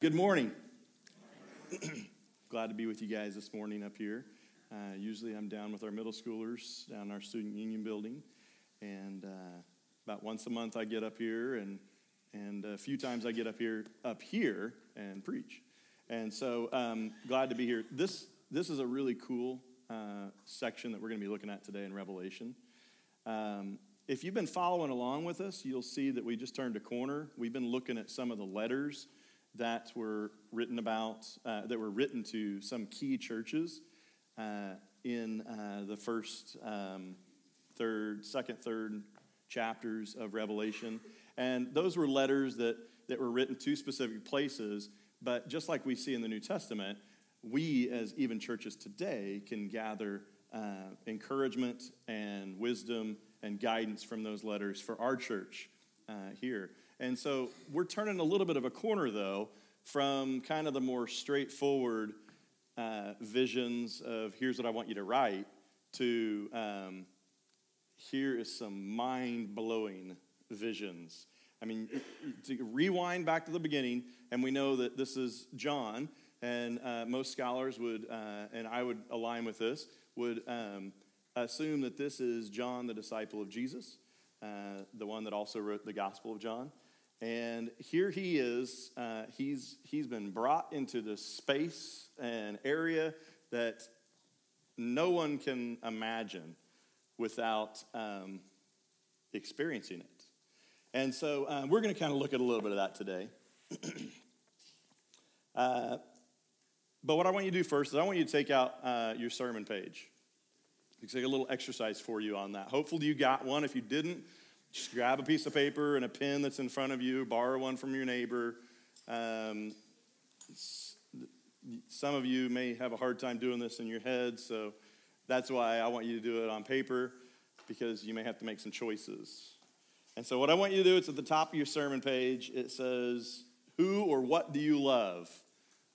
Good morning. Glad to be with you guys this morning up here. Uh, usually I'm down with our middle schoolers down in our student union building. And uh, about once a month I get up here, and, and a few times I get up here, up here and preach. And so um, glad to be here. This, this is a really cool uh, section that we're going to be looking at today in Revelation. Um, if you've been following along with us, you'll see that we just turned a corner. We've been looking at some of the letters that were written about, uh, that were written to some key churches uh, in uh, the first, um, third, second, third chapters of Revelation. And those were letters that, that were written to specific places, but just like we see in the New Testament, we as even churches today can gather uh, encouragement and wisdom and guidance from those letters for our church uh, here. And so we're turning a little bit of a corner, though, from kind of the more straightforward uh, visions of here's what I want you to write to um, here is some mind blowing visions. I mean, to rewind back to the beginning, and we know that this is John, and uh, most scholars would, uh, and I would align with this, would um, assume that this is John, the disciple of Jesus, uh, the one that also wrote the Gospel of John. And here he is. Uh, he's, he's been brought into this space and area that no one can imagine without um, experiencing it. And so uh, we're going to kind of look at a little bit of that today. uh, but what I want you to do first is I want you to take out uh, your sermon page. It's like a little exercise for you on that. Hopefully, you got one. If you didn't, just grab a piece of paper and a pen that's in front of you, borrow one from your neighbor. Um, some of you may have a hard time doing this in your head, so that's why I want you to do it on paper because you may have to make some choices. And so, what I want you to do, it's at the top of your sermon page. It says, Who or what do you love?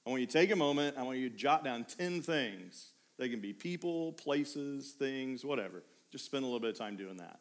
I want you to take a moment. I want you to jot down 10 things. They can be people, places, things, whatever. Just spend a little bit of time doing that.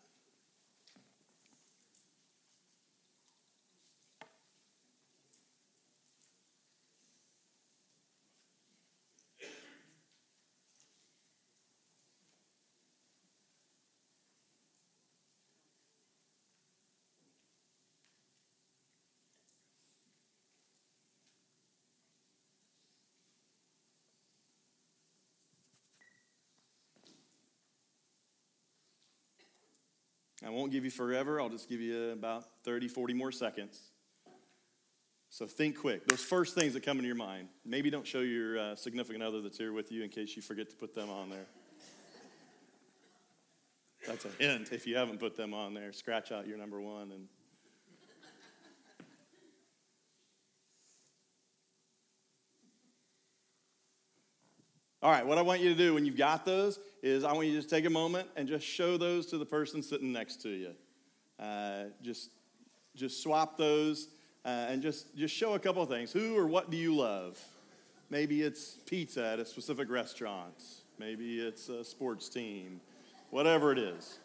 I won't give you forever, I'll just give you about 30, 40 more seconds. So think quick. Those first things that come into your mind. Maybe don't show your uh, significant other that's here with you in case you forget to put them on there. That's a hint if you haven't put them on there. Scratch out your number one and All right, what I want you to do when you've got those is I want you to just take a moment and just show those to the person sitting next to you. Uh, just, just swap those uh, and just, just show a couple of things. Who or what do you love? Maybe it's pizza at a specific restaurant. Maybe it's a sports team. Whatever it is.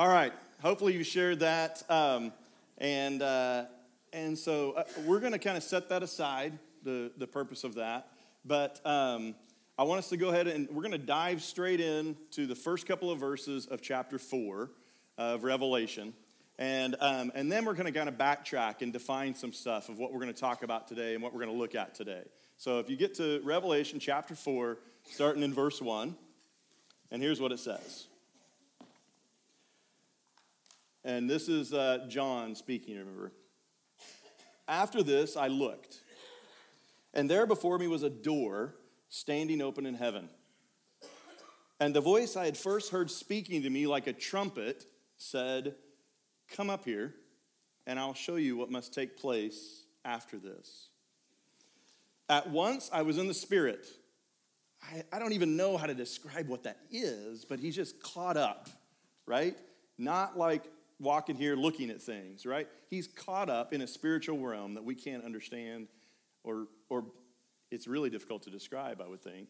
All right. Hopefully you shared that. Um, and, uh, and so uh, we're going to kind of set that aside, the, the purpose of that. But um, I want us to go ahead and we're going to dive straight in to the first couple of verses of chapter 4 of Revelation. And, um, and then we're going to kind of backtrack and define some stuff of what we're going to talk about today and what we're going to look at today. So if you get to Revelation chapter 4, starting in verse 1, and here's what it says. And this is uh, John speaking, remember. After this, I looked, and there before me was a door standing open in heaven. And the voice I had first heard speaking to me like a trumpet said, Come up here, and I'll show you what must take place after this. At once I was in the Spirit. I, I don't even know how to describe what that is, but he's just caught up, right? Not like walking here looking at things, right? He's caught up in a spiritual realm that we can't understand or, or it's really difficult to describe, I would think.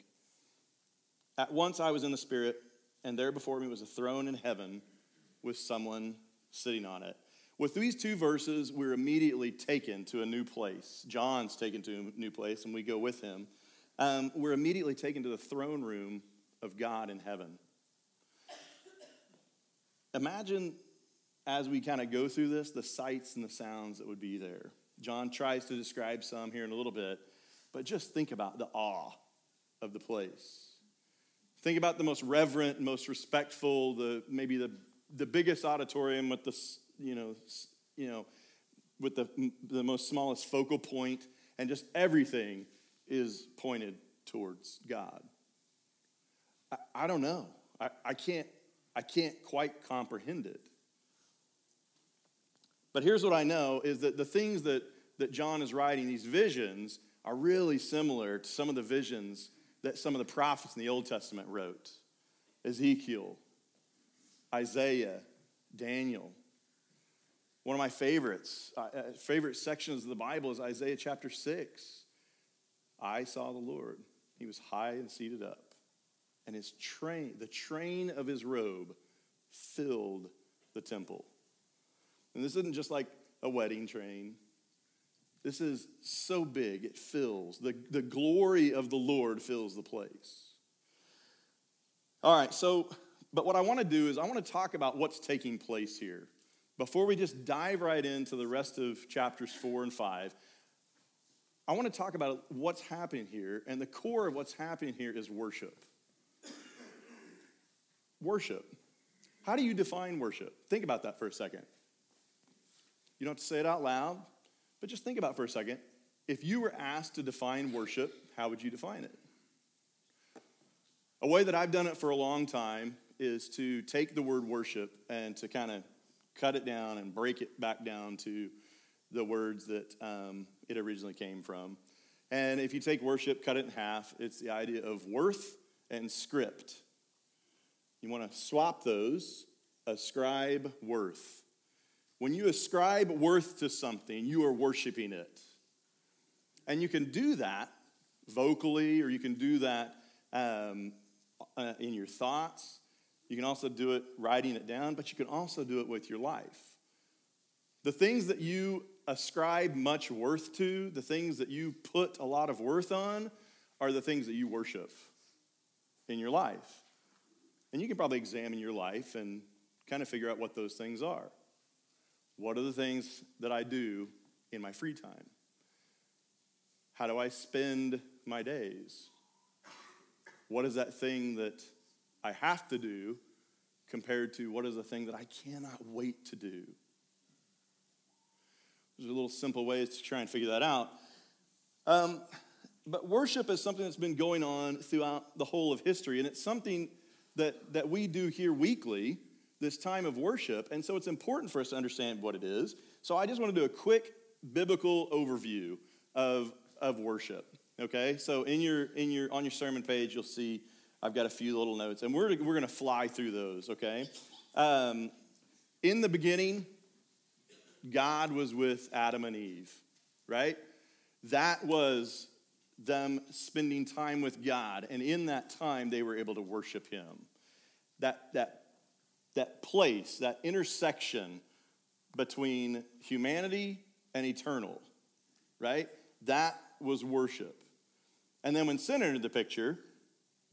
At once I was in the Spirit, and there before me was a throne in heaven with someone sitting on it. With these two verses, we're immediately taken to a new place. John's taken to a new place, and we go with him. Um, we're immediately taken to the throne room of God in heaven. Imagine as we kind of go through this, the sights and the sounds that would be there. John tries to describe some here in a little bit, but just think about the awe of the place. Think about the most reverent, most respectful, the maybe the, the biggest auditorium with the you know you know with the the most smallest focal point, and just everything is pointed towards God. I, I don't know. I, I can't I can't quite comprehend it. But here's what I know is that the things that, that John is writing, these visions, are really similar to some of the visions that some of the prophets in the Old Testament wrote Ezekiel, Isaiah, Daniel. One of my favorites, uh, uh, favorite sections of the Bible is Isaiah chapter 6. I saw the Lord. He was high and seated up, and his train, the train of his robe, filled the temple. And this isn't just like a wedding train. This is so big, it fills. The, the glory of the Lord fills the place. All right, so, but what I want to do is I want to talk about what's taking place here. Before we just dive right into the rest of chapters four and five, I want to talk about what's happening here, and the core of what's happening here is worship. Worship. How do you define worship? Think about that for a second. You don't have to say it out loud, but just think about for a second. If you were asked to define worship, how would you define it? A way that I've done it for a long time is to take the word worship and to kind of cut it down and break it back down to the words that um, it originally came from. And if you take worship, cut it in half, it's the idea of worth and script. You want to swap those, ascribe worth. When you ascribe worth to something, you are worshiping it. And you can do that vocally, or you can do that um, uh, in your thoughts. You can also do it writing it down, but you can also do it with your life. The things that you ascribe much worth to, the things that you put a lot of worth on, are the things that you worship in your life. And you can probably examine your life and kind of figure out what those things are. What are the things that I do in my free time? How do I spend my days? What is that thing that I have to do compared to what is the thing that I cannot wait to do? There's a little simple ways to try and figure that out. Um, but worship is something that's been going on throughout the whole of history, and it's something that, that we do here weekly this time of worship. And so it's important for us to understand what it is. So I just want to do a quick biblical overview of, of worship. Okay? So in your in your on your sermon page, you'll see I've got a few little notes, and we're we're gonna fly through those, okay? Um, in the beginning, God was with Adam and Eve, right? That was them spending time with God, and in that time they were able to worship him. That that that place, that intersection between humanity and eternal, right? That was worship. And then when sin entered the picture,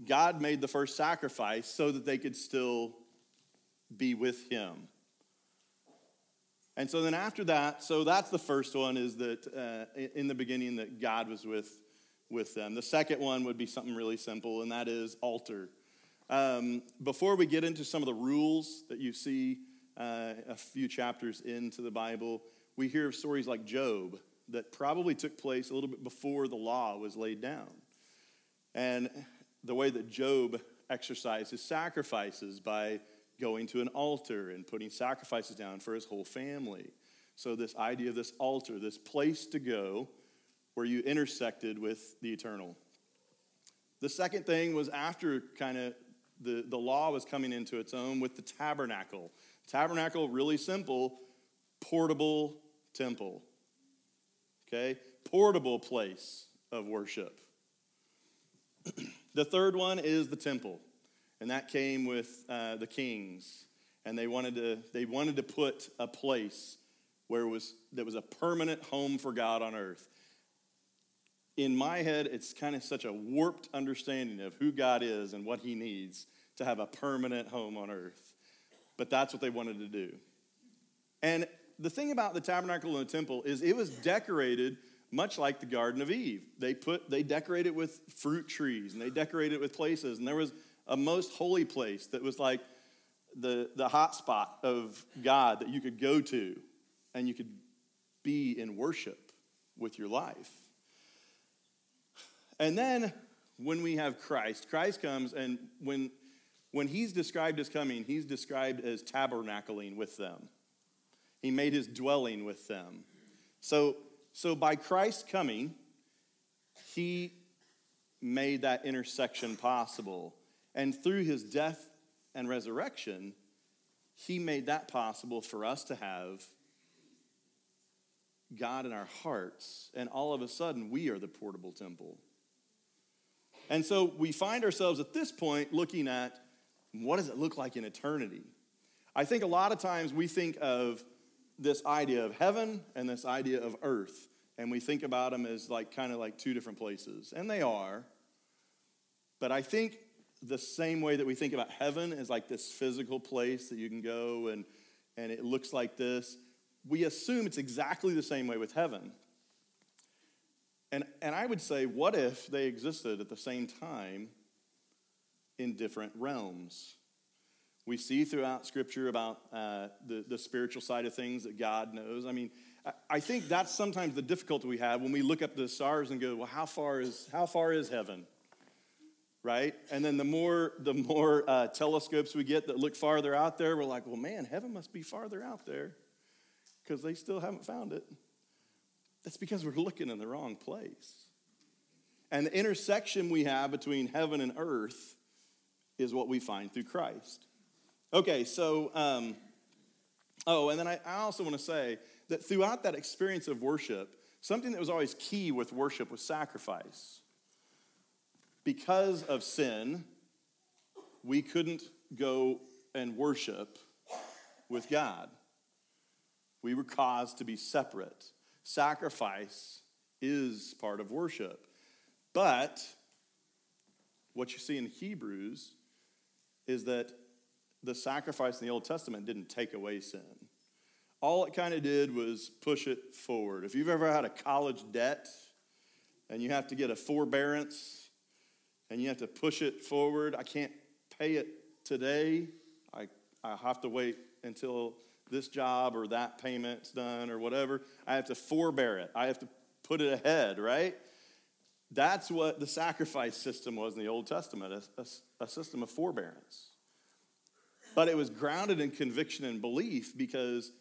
God made the first sacrifice so that they could still be with Him. And so then after that, so that's the first one is that uh, in the beginning that God was with, with them. The second one would be something really simple, and that is altar. Um, before we get into some of the rules that you see uh, a few chapters into the Bible, we hear of stories like Job that probably took place a little bit before the law was laid down. And the way that Job exercised his sacrifices by going to an altar and putting sacrifices down for his whole family. So, this idea of this altar, this place to go where you intersected with the eternal. The second thing was after kind of the, the law was coming into its own with the tabernacle. Tabernacle, really simple, portable temple. Okay? Portable place of worship. the third one is the temple, and that came with uh, the kings. And they wanted to, they wanted to put a place where was, that was a permanent home for God on earth. In my head, it's kind of such a warped understanding of who God is and what he needs to have a permanent home on earth. But that's what they wanted to do. And the thing about the tabernacle and the temple is it was decorated much like the Garden of Eden. They put they decorated with fruit trees and they decorated with places, and there was a most holy place that was like the, the hot spot of God that you could go to and you could be in worship with your life. And then when we have Christ, Christ comes and when when he's described as coming, he's described as tabernacling with them. He made his dwelling with them. So so by Christ coming, he made that intersection possible. And through his death and resurrection, he made that possible for us to have God in our hearts. And all of a sudden, we are the portable temple. And so we find ourselves at this point looking at what does it look like in eternity? I think a lot of times we think of this idea of heaven and this idea of earth. And we think about them as like kind of like two different places. And they are. But I think the same way that we think about heaven as like this physical place that you can go and, and it looks like this, we assume it's exactly the same way with heaven. And, and I would say, what if they existed at the same time in different realms? We see throughout Scripture about uh, the, the spiritual side of things that God knows. I mean, I, I think that's sometimes the difficulty we have when we look up the stars and go, well, how far is, how far is heaven? Right? And then the more, the more uh, telescopes we get that look farther out there, we're like, well, man, heaven must be farther out there because they still haven't found it. That's because we're looking in the wrong place. And the intersection we have between heaven and earth is what we find through Christ. Okay, so, um, oh, and then I, I also want to say that throughout that experience of worship, something that was always key with worship was sacrifice. Because of sin, we couldn't go and worship with God. We were caused to be separate. Sacrifice is part of worship. But what you see in Hebrews is that the sacrifice in the Old Testament didn't take away sin. All it kind of did was push it forward. If you've ever had a college debt and you have to get a forbearance and you have to push it forward, I can't pay it today. I, I have to wait until this job or that payment's done or whatever. I have to forbear it. I have to put it ahead, right? That's what the sacrifice system was in the Old Testament a, a, a system of forbearance. But it was grounded in conviction and belief because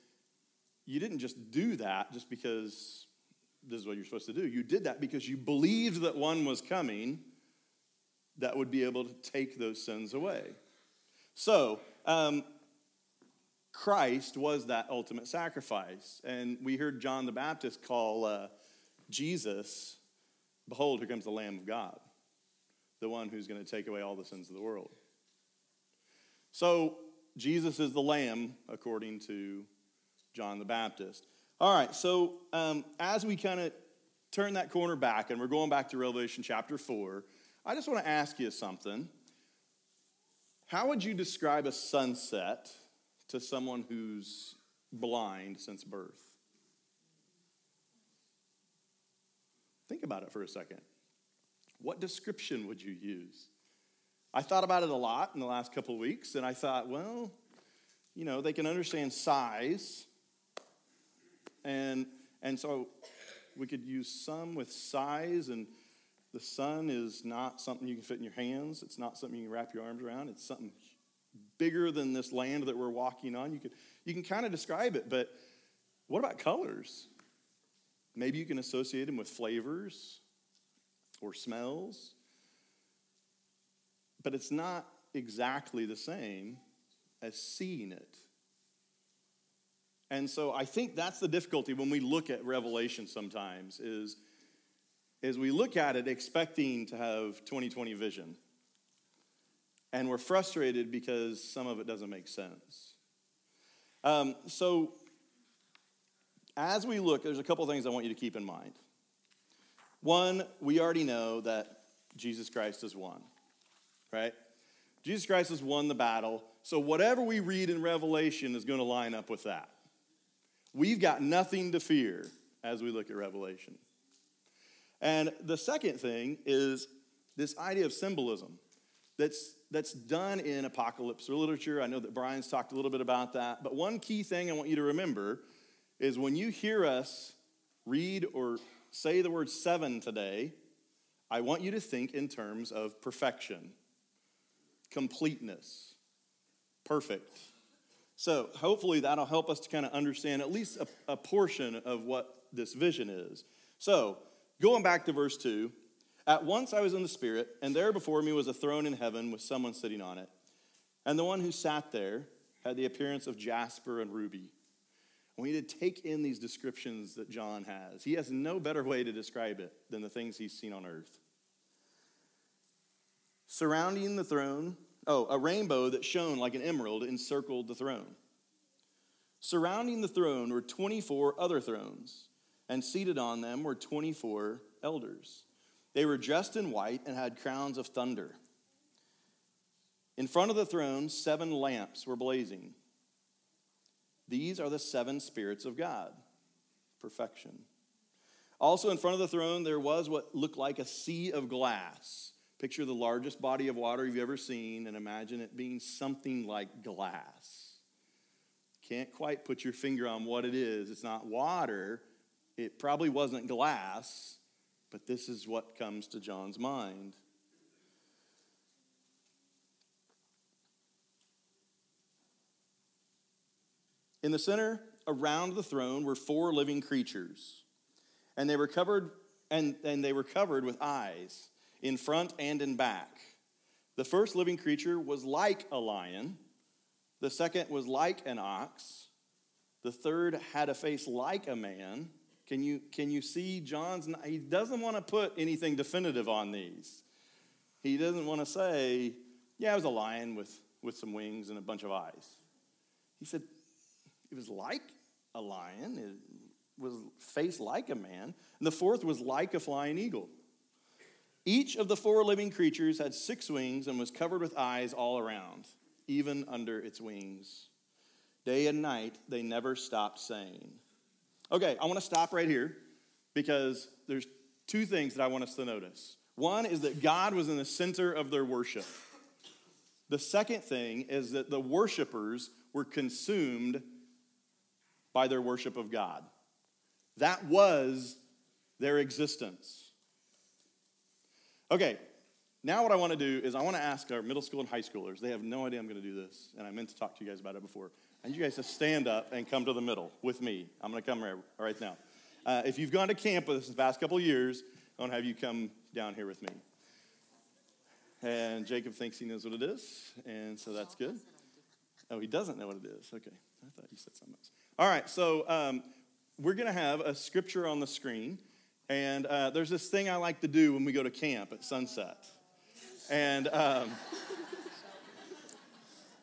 you didn't just do that just because this is what you're supposed to do. You did that because you believed that one was coming that would be able to take those sins away. So, um, Christ was that ultimate sacrifice. And we heard John the Baptist call uh, Jesus, Behold, here comes the Lamb of God, the one who's going to take away all the sins of the world. So, Jesus is the Lamb, according to John the Baptist. All right, so um, as we kind of turn that corner back and we're going back to Revelation chapter 4, I just want to ask you something. How would you describe a sunset to someone who's blind since birth? Think about it for a second. What description would you use? I thought about it a lot in the last couple of weeks, and I thought, well, you know, they can understand size. And, and so we could use some with size, and the sun is not something you can fit in your hands. It's not something you can wrap your arms around. It's something bigger than this land that we're walking on. You, could, you can kind of describe it, but what about colors? Maybe you can associate them with flavors or smells. But it's not exactly the same as seeing it. And so I think that's the difficulty when we look at Revelation sometimes is, is we look at it expecting to have 2020 vision. And we're frustrated because some of it doesn't make sense. Um, so as we look, there's a couple things I want you to keep in mind. One, we already know that Jesus Christ has won, right? Jesus Christ has won the battle. So whatever we read in Revelation is going to line up with that. We've got nothing to fear as we look at Revelation. And the second thing is this idea of symbolism that's, that's done in apocalypse literature. I know that Brian's talked a little bit about that. But one key thing I want you to remember is when you hear us read or say the word seven today, I want you to think in terms of perfection, completeness, perfect. So, hopefully, that'll help us to kind of understand at least a, a, portion of what this vision is. So, going back to verse 2 At once I was in the Spirit, and there before me was a throne in heaven with someone sitting on it. And the one who sat there had the appearance of jasper and ruby. We need to take in these descriptions that John has. He has no better way to describe it than the things he's seen on earth. Surrounding the throne Oh, a rainbow that shone like an emerald encircled the throne. Surrounding the throne were 24 other thrones, and seated on them were 24 elders. They were dressed in white and had crowns of thunder. In front of the throne, seven lamps were blazing. These are the seven spirits of God, perfection. Also, in front of the throne, there was what looked like a sea of glass Picture the largest body of water you've ever seen and imagine it being something like glass. Can't quite put your finger on what it is. It's not water. It probably wasn't glass, but this is what comes to John's mind. In the center around the throne were four living creatures, and they were covered and, and they were covered with eyes in front and in back. The first living creature was like a lion, the second was like an ox, the third had a face like a man. Can you, can you see John's? He doesn't want to put anything definitive on these. He doesn't want to say, yeah, it was a lion with, with some wings and a bunch of eyes. He said, it was like a lion, it was face like a man. And the fourth was like a flying eagle. Each of the four living creatures had six wings and was covered with eyes all around, even under its wings. Day and night, they never stopped saying. Okay, I want to stop right here because there's two things that I want us to notice. One is that God was in the center of their worship. The second thing is that the worshipers were consumed by their worship of God. That was their existence. Okay, now what I want to do is I want to ask our middle school and high schoolers. They have no idea I'm going to do this, and I meant to talk to you guys about it before. And you guys to stand up and come to the middle with me. I'm going to come right, right now. Uh, if you've gone to camp with us the past couple years, I want to have you come down here with me. And Jacob thinks he knows what it is, and so that's good. Oh, he doesn't know what it is. Okay, I thought you said something else. All right, so um, we're going to have a scripture on the screen. And uh, there's this thing I like to do when we go to camp at sunset. And, um,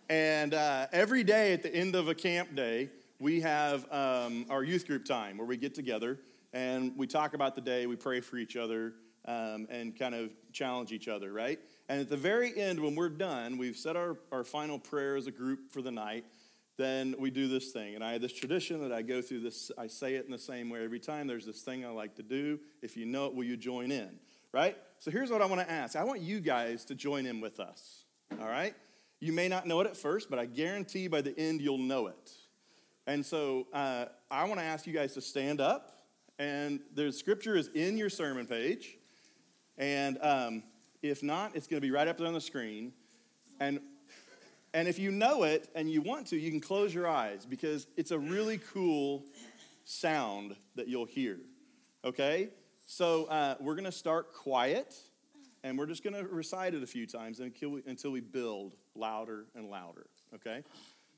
and uh, every day at the end of a camp day, we have um, our youth group time where we get together and we talk about the day, we pray for each other, um, and kind of challenge each other, right? And at the very end, when we're done, we've said our, our final prayer as a group for the night then we do this thing. And I have this tradition that I go through this, I say it in the same way every time. There's this thing I like to do. If you know it, will you join in? Right? So here's what I want to ask I want you guys to join in with us. All right? You may not know it at first, but I guarantee by the end you'll know it. And so uh, I want to ask you guys to stand up. And the scripture is in your sermon page. And um, if not, it's going to be right up there on the screen. And and if you know it and you want to, you can close your eyes because it's a really cool sound that you'll hear. Okay? So uh, we're going to start quiet, and we're just going to recite it a few times until we, until we build louder and louder. Okay?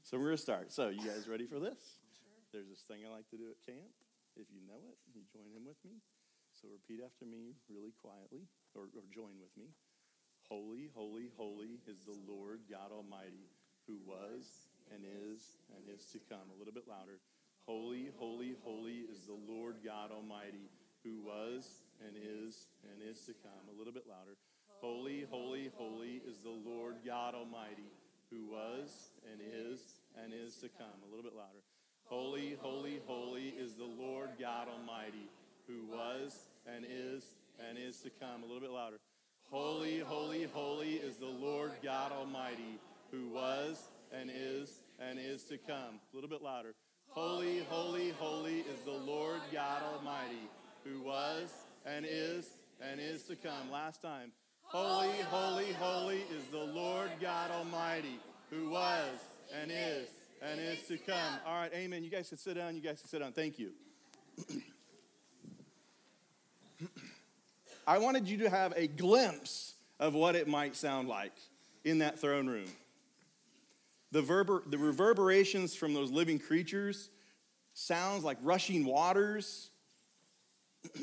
So we're to start. So, you guys ready for this? Sure. There's this thing I like to do at camp. If you know it, you join in with me. So repeat after me really quietly, or, or join with me. Holy, holy, holy is the Lord God Almighty, who was and is and is to come. A little bit louder. Holy, holy, holy is the Lord God Almighty, who was and is and is to come. A little bit louder. Holy, holy, holy is the Lord God Almighty, who was and is and is to come. A little bit louder. Holy, holy, holy is the Lord God Almighty, who was and is and is to come. A little bit louder. Holy, holy, holy is the Lord God Almighty, who was and is and is to come. A little bit louder. Holy, holy, holy is the Lord God Almighty, who was and is and is to come. Last time. Holy, holy, holy is the Lord God Almighty, who was and is and is to come. All right, amen. You guys can sit down. You guys can sit down. Thank you. I wanted you to have a glimpse of what it might sound like in that throne room. The, verber- the reverberations from those living creatures sounds like rushing waters,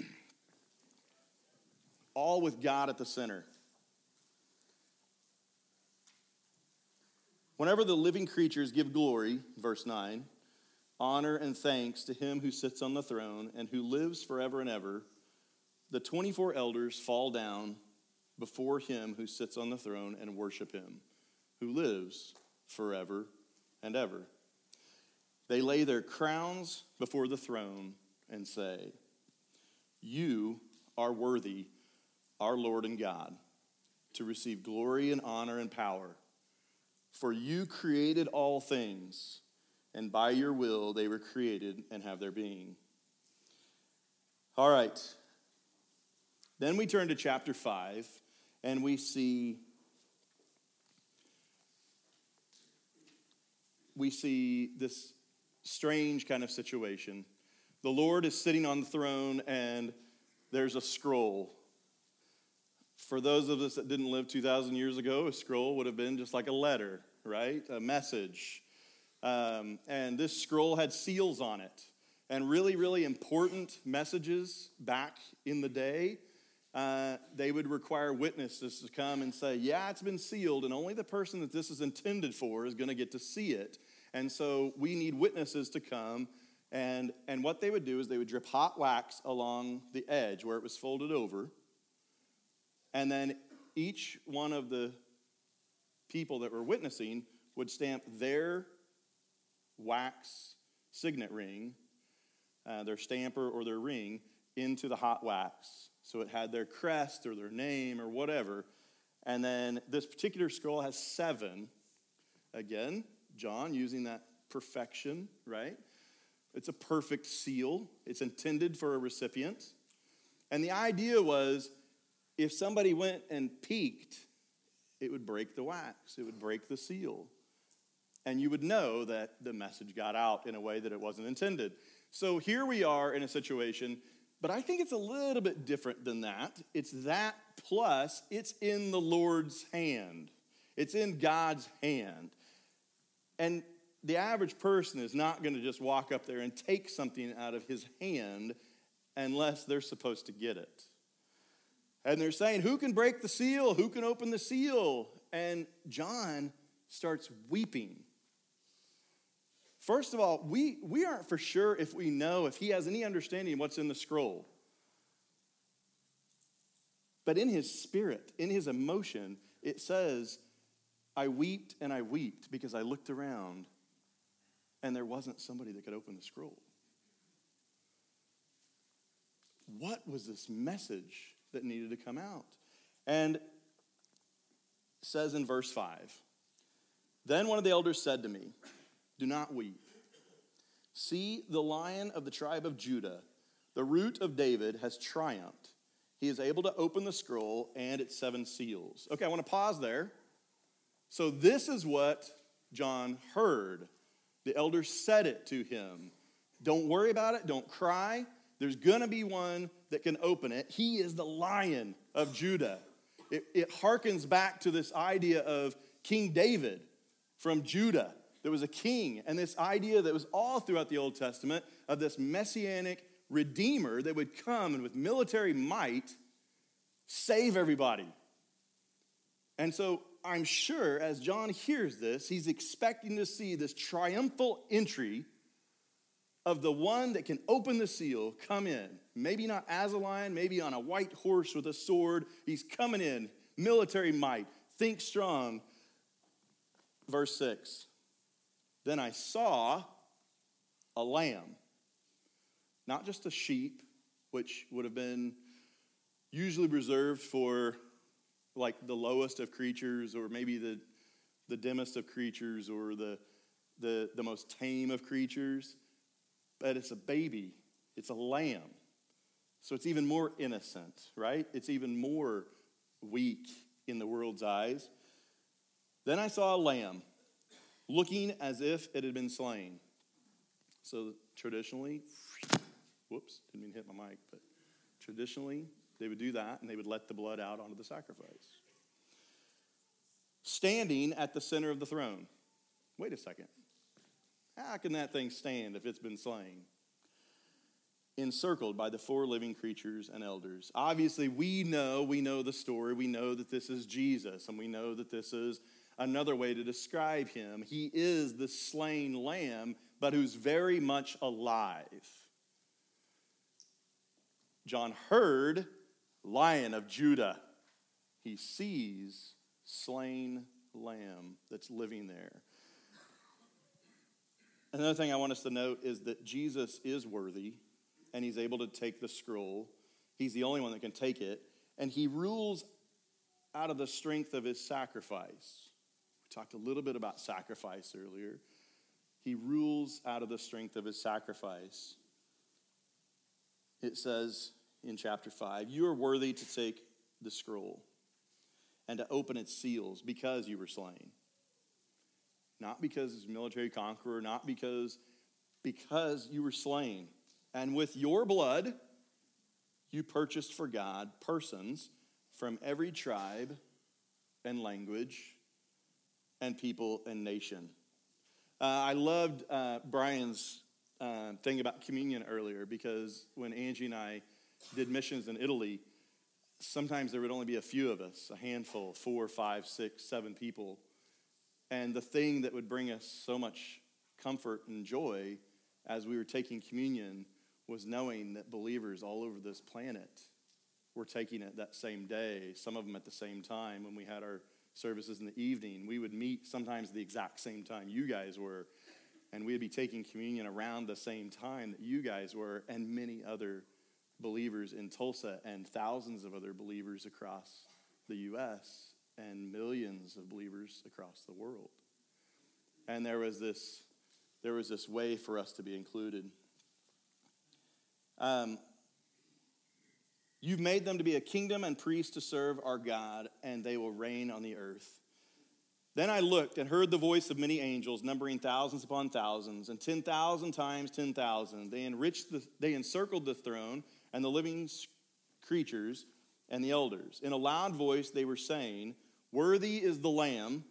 all with God at the center. Whenever the living creatures give glory, verse 9, honor and thanks to him who sits on the throne and who lives forever and ever, the 24 elders fall down before him who sits on the throne and worship him, who lives forever and ever. They lay their crowns before the throne and say, You are worthy, our Lord and God, to receive glory and honor and power. For you created all things, and by your will they were created and have their being. All right. Then we turn to chapter 5, and we see we see this strange kind of situation. The Lord is sitting on the throne, and there's a scroll. For those of us that didn't live 2,000 years ago, a scroll would have been just like a letter, right? A message. Um, and this scroll had seals on it. And really, really important messages back in the day, uh, they would require witnesses to come and say, Yeah, it's been sealed, and only the person that this is intended for is going to get to see it. And so we need witnesses to come. And, and what they would do is they would drip hot wax along the edge where it was folded over. And then each one of the people that were witnessing would stamp their wax signet ring, uh, their stamper or their ring, into the hot wax. So it had their crest or their name or whatever. And then this particular scroll has seven. Again, John using that perfection, right? It's a perfect seal, it's intended for a recipient. And the idea was if somebody went and peeked, it would break the wax, it would break the seal. And you would know that the message got out in a way that it wasn't intended. So here we are in a situation, but I think it's a little bit different than that. It's that plus it's in the Lord's hand, it's in God's hand. And the average person is not going to just walk up there and take something out of his hand unless they're supposed to get it. And they're saying, Who can break the seal? Who can open the seal? And John starts weeping. First of all, we, we aren't for sure if we know if he has any understanding what's in the scroll. But in his spirit, in his emotion, it says, I wept and I wept because I looked around and there wasn't somebody that could open the scroll. What was this message that needed to come out? And says in verse 5 Then one of the elders said to me, Do not weep. See, the lion of the tribe of Judah, the root of David, has triumphed. He is able to open the scroll and its seven seals. Okay, I want to pause there. So, this is what John heard. The elders said it to him. Don't worry about it, don't cry. There's going to be one that can open it. He is the lion of Judah. It, it harkens back to this idea of King David from Judah. There was a king, and this idea that was all throughout the Old Testament of this messianic redeemer that would come and with military might save everybody. And so I'm sure as John hears this, he's expecting to see this triumphal entry of the one that can open the seal come in. Maybe not as a lion, maybe on a white horse with a sword. He's coming in, military might, think strong. Verse 6 Then I saw a lamb, not just a sheep, which would have been usually reserved for like the lowest of creatures or maybe the, the dimmest of creatures or the, the, the most tame of creatures but it's a baby, it's a lamb. So it's even more innocent, right? It's even more weak in the world's eyes. Then I saw a lamb looking as if it had been slain. So traditionally, whoops, didn't mean to hit my mic, but traditionally they would do that and they would let the blood out onto the sacrifice. Standing at the center of the throne. Wait a second. How can that thing stand if it's been slain? Encircled by the four living creatures and elders. Obviously, we know, we know the story. We know that this is Jesus, and we know that this is another way to describe him. He is the slain lamb, but who's very much alive. John heard lion of Judah. He sees slain lamb that's living there. Another thing I want us to note is that Jesus is worthy and he's able to take the scroll. He's the only one that can take it. And he rules out of the strength of his sacrifice. We talked a little bit about sacrifice earlier. He rules out of the strength of his sacrifice. It says in chapter 5 You are worthy to take the scroll and to open its seals because you were slain not because he's a military conqueror, not because because you were slain. And with your blood, you purchased for God persons from every tribe and language and people and nation. Uh, I loved uh, Brian's uh, thing about communion earlier because when Angie and I did missions in Italy, sometimes there would only be a few of us, a handful, four, five, six, seven people and the thing that would bring us so much comfort and joy as we were taking communion was knowing that believers all over this planet were taking it that same day, some of them at the same time when we had our services in the evening. We would meet sometimes the exact same time you guys were, and we'd be taking communion around the same time that you guys were, and many other believers in Tulsa, and thousands of other believers across the U.S and millions of believers across the world. And there was this, there was this way for us to be included. Um, You've made them to be a kingdom and priests to serve our God, and they will reign on the earth. Then I looked and heard the voice of many angels, numbering thousands upon thousands, and 10,000 times 10,000. They enriched the, they encircled the throne and the living creatures and the elders. In a loud voice, they were saying, Worthy is the Lamb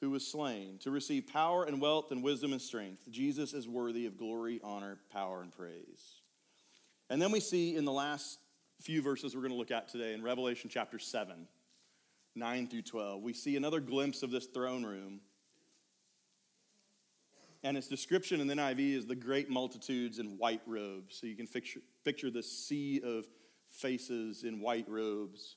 who was slain to receive power and wealth and wisdom and strength. Jesus is worthy of glory, honor, power, and praise. And then we see in the last few verses we're going to look at today in Revelation chapter 7, 9 through 12, we see another glimpse of this throne room. And its description in the NIV is the great multitudes in white robes. So you can picture, picture this sea of faces in white robes.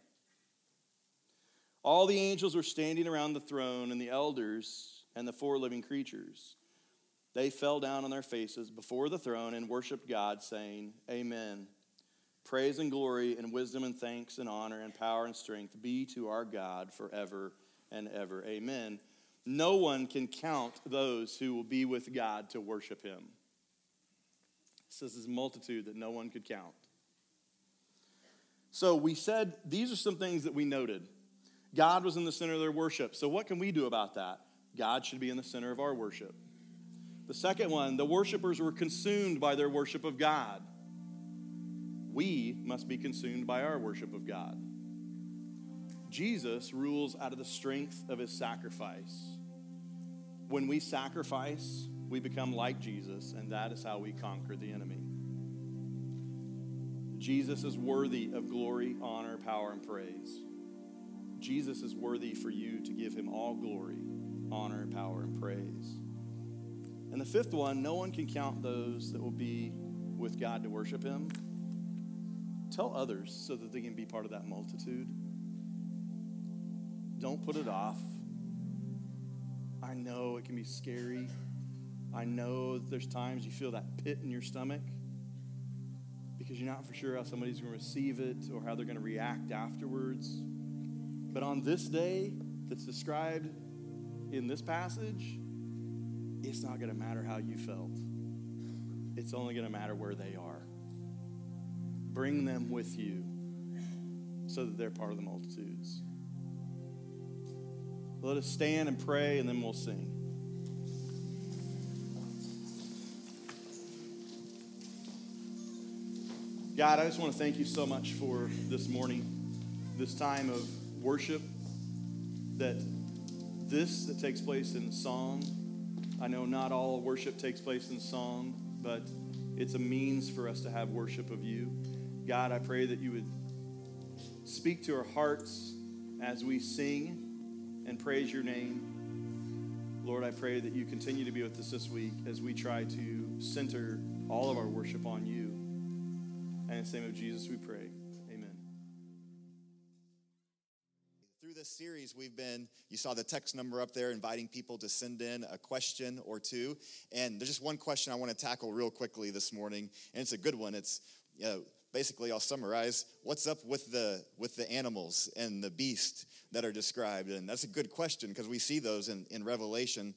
All the angels were standing around the throne, and the elders and the four living creatures. They fell down on their faces before the throne and worshiped God, saying, Amen. Praise and glory and wisdom and thanks and honor and power and strength be to our God forever and ever. Amen. No one can count those who will be with God to worship him. Says this multitude that no one could count. So we said these are some things that we noted. God was in the center of their worship. So what can we do about that? God should be in the center of our worship. The second one, the worshipers were consumed by their worship of God. We must be consumed by our worship of God. Jesus rules out of the strength of his sacrifice. When we sacrifice, we become like Jesus, and that is how we conquer the enemy. Jesus is worthy of glory, honor, power, and praise. Jesus is worthy for you to give him all glory, honor, power, and praise. And the fifth one, no one can count those that will be with God to worship him. Tell others so that they can be part of that multitude. Don't put it off. I know it can be scary. I know there's times you feel that pit in your stomach because you're not for sure how somebody's going to receive it or how they're going to react afterwards. But on this day that's described in this passage, it's not going to matter how you felt. It's only going to matter where they are. Bring them with you so that they're part of the multitudes. Let us stand and pray, and then we'll sing. God, I just want to thank you so much for this morning, this time of worship, that this that takes place in song. I know not all worship takes place in song, but it's a means for us to have worship of you. God, I pray that you would speak to our hearts as we sing and praise your name. Lord, I pray that you continue to be with us this week as we try to center all of our worship on you. And in the name of Jesus, we pray. This series, we've been, you saw the text number up there, inviting people to send in a question or two. And there's just one question I want to tackle real quickly this morning, and it's a good one. It's, you know, basically i'll summarize what's up with the with the animals and the beast that are described and that's a good question because we see those in, in revelation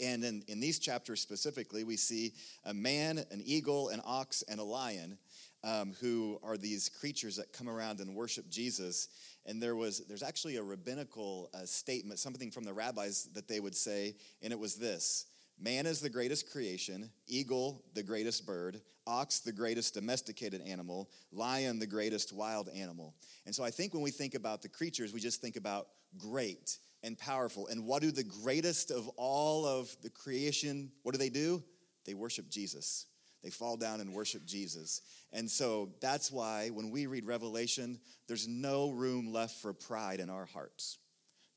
and in, in these chapters specifically we see a man an eagle an ox and a lion um, who are these creatures that come around and worship jesus and there was there's actually a rabbinical uh, statement something from the rabbis that they would say and it was this Man is the greatest creation, eagle the greatest bird, ox the greatest domesticated animal, lion the greatest wild animal. And so I think when we think about the creatures, we just think about great and powerful. And what do the greatest of all of the creation, what do they do? They worship Jesus. They fall down and worship Jesus. And so that's why when we read Revelation, there's no room left for pride in our hearts.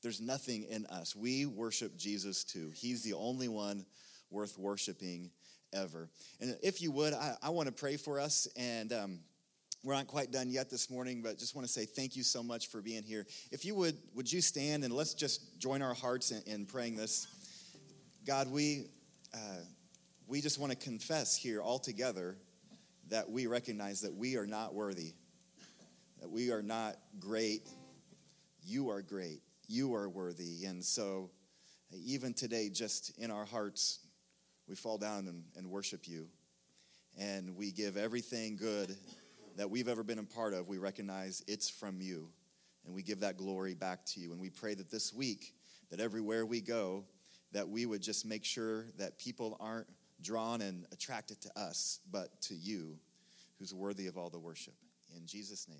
There's nothing in us. We worship Jesus too. He's the only one worth worshiping ever. And if you would, I, I want to pray for us. And um, we're not quite done yet this morning, but just want to say thank you so much for being here. If you would, would you stand and let's just join our hearts in, in praying this. God, we, uh, we just want to confess here all together that we recognize that we are not worthy, that we are not great. You are great you are worthy. And so, even today, just in our hearts, we fall down and, and worship you. And we give everything good that we've ever been a part of, we recognize it's from you. And we give that glory back to you. And we pray that this week, that everywhere we go, that we would just make sure that people aren't drawn and attracted to us, but to you, who's worthy of all the worship. In Jesus' name.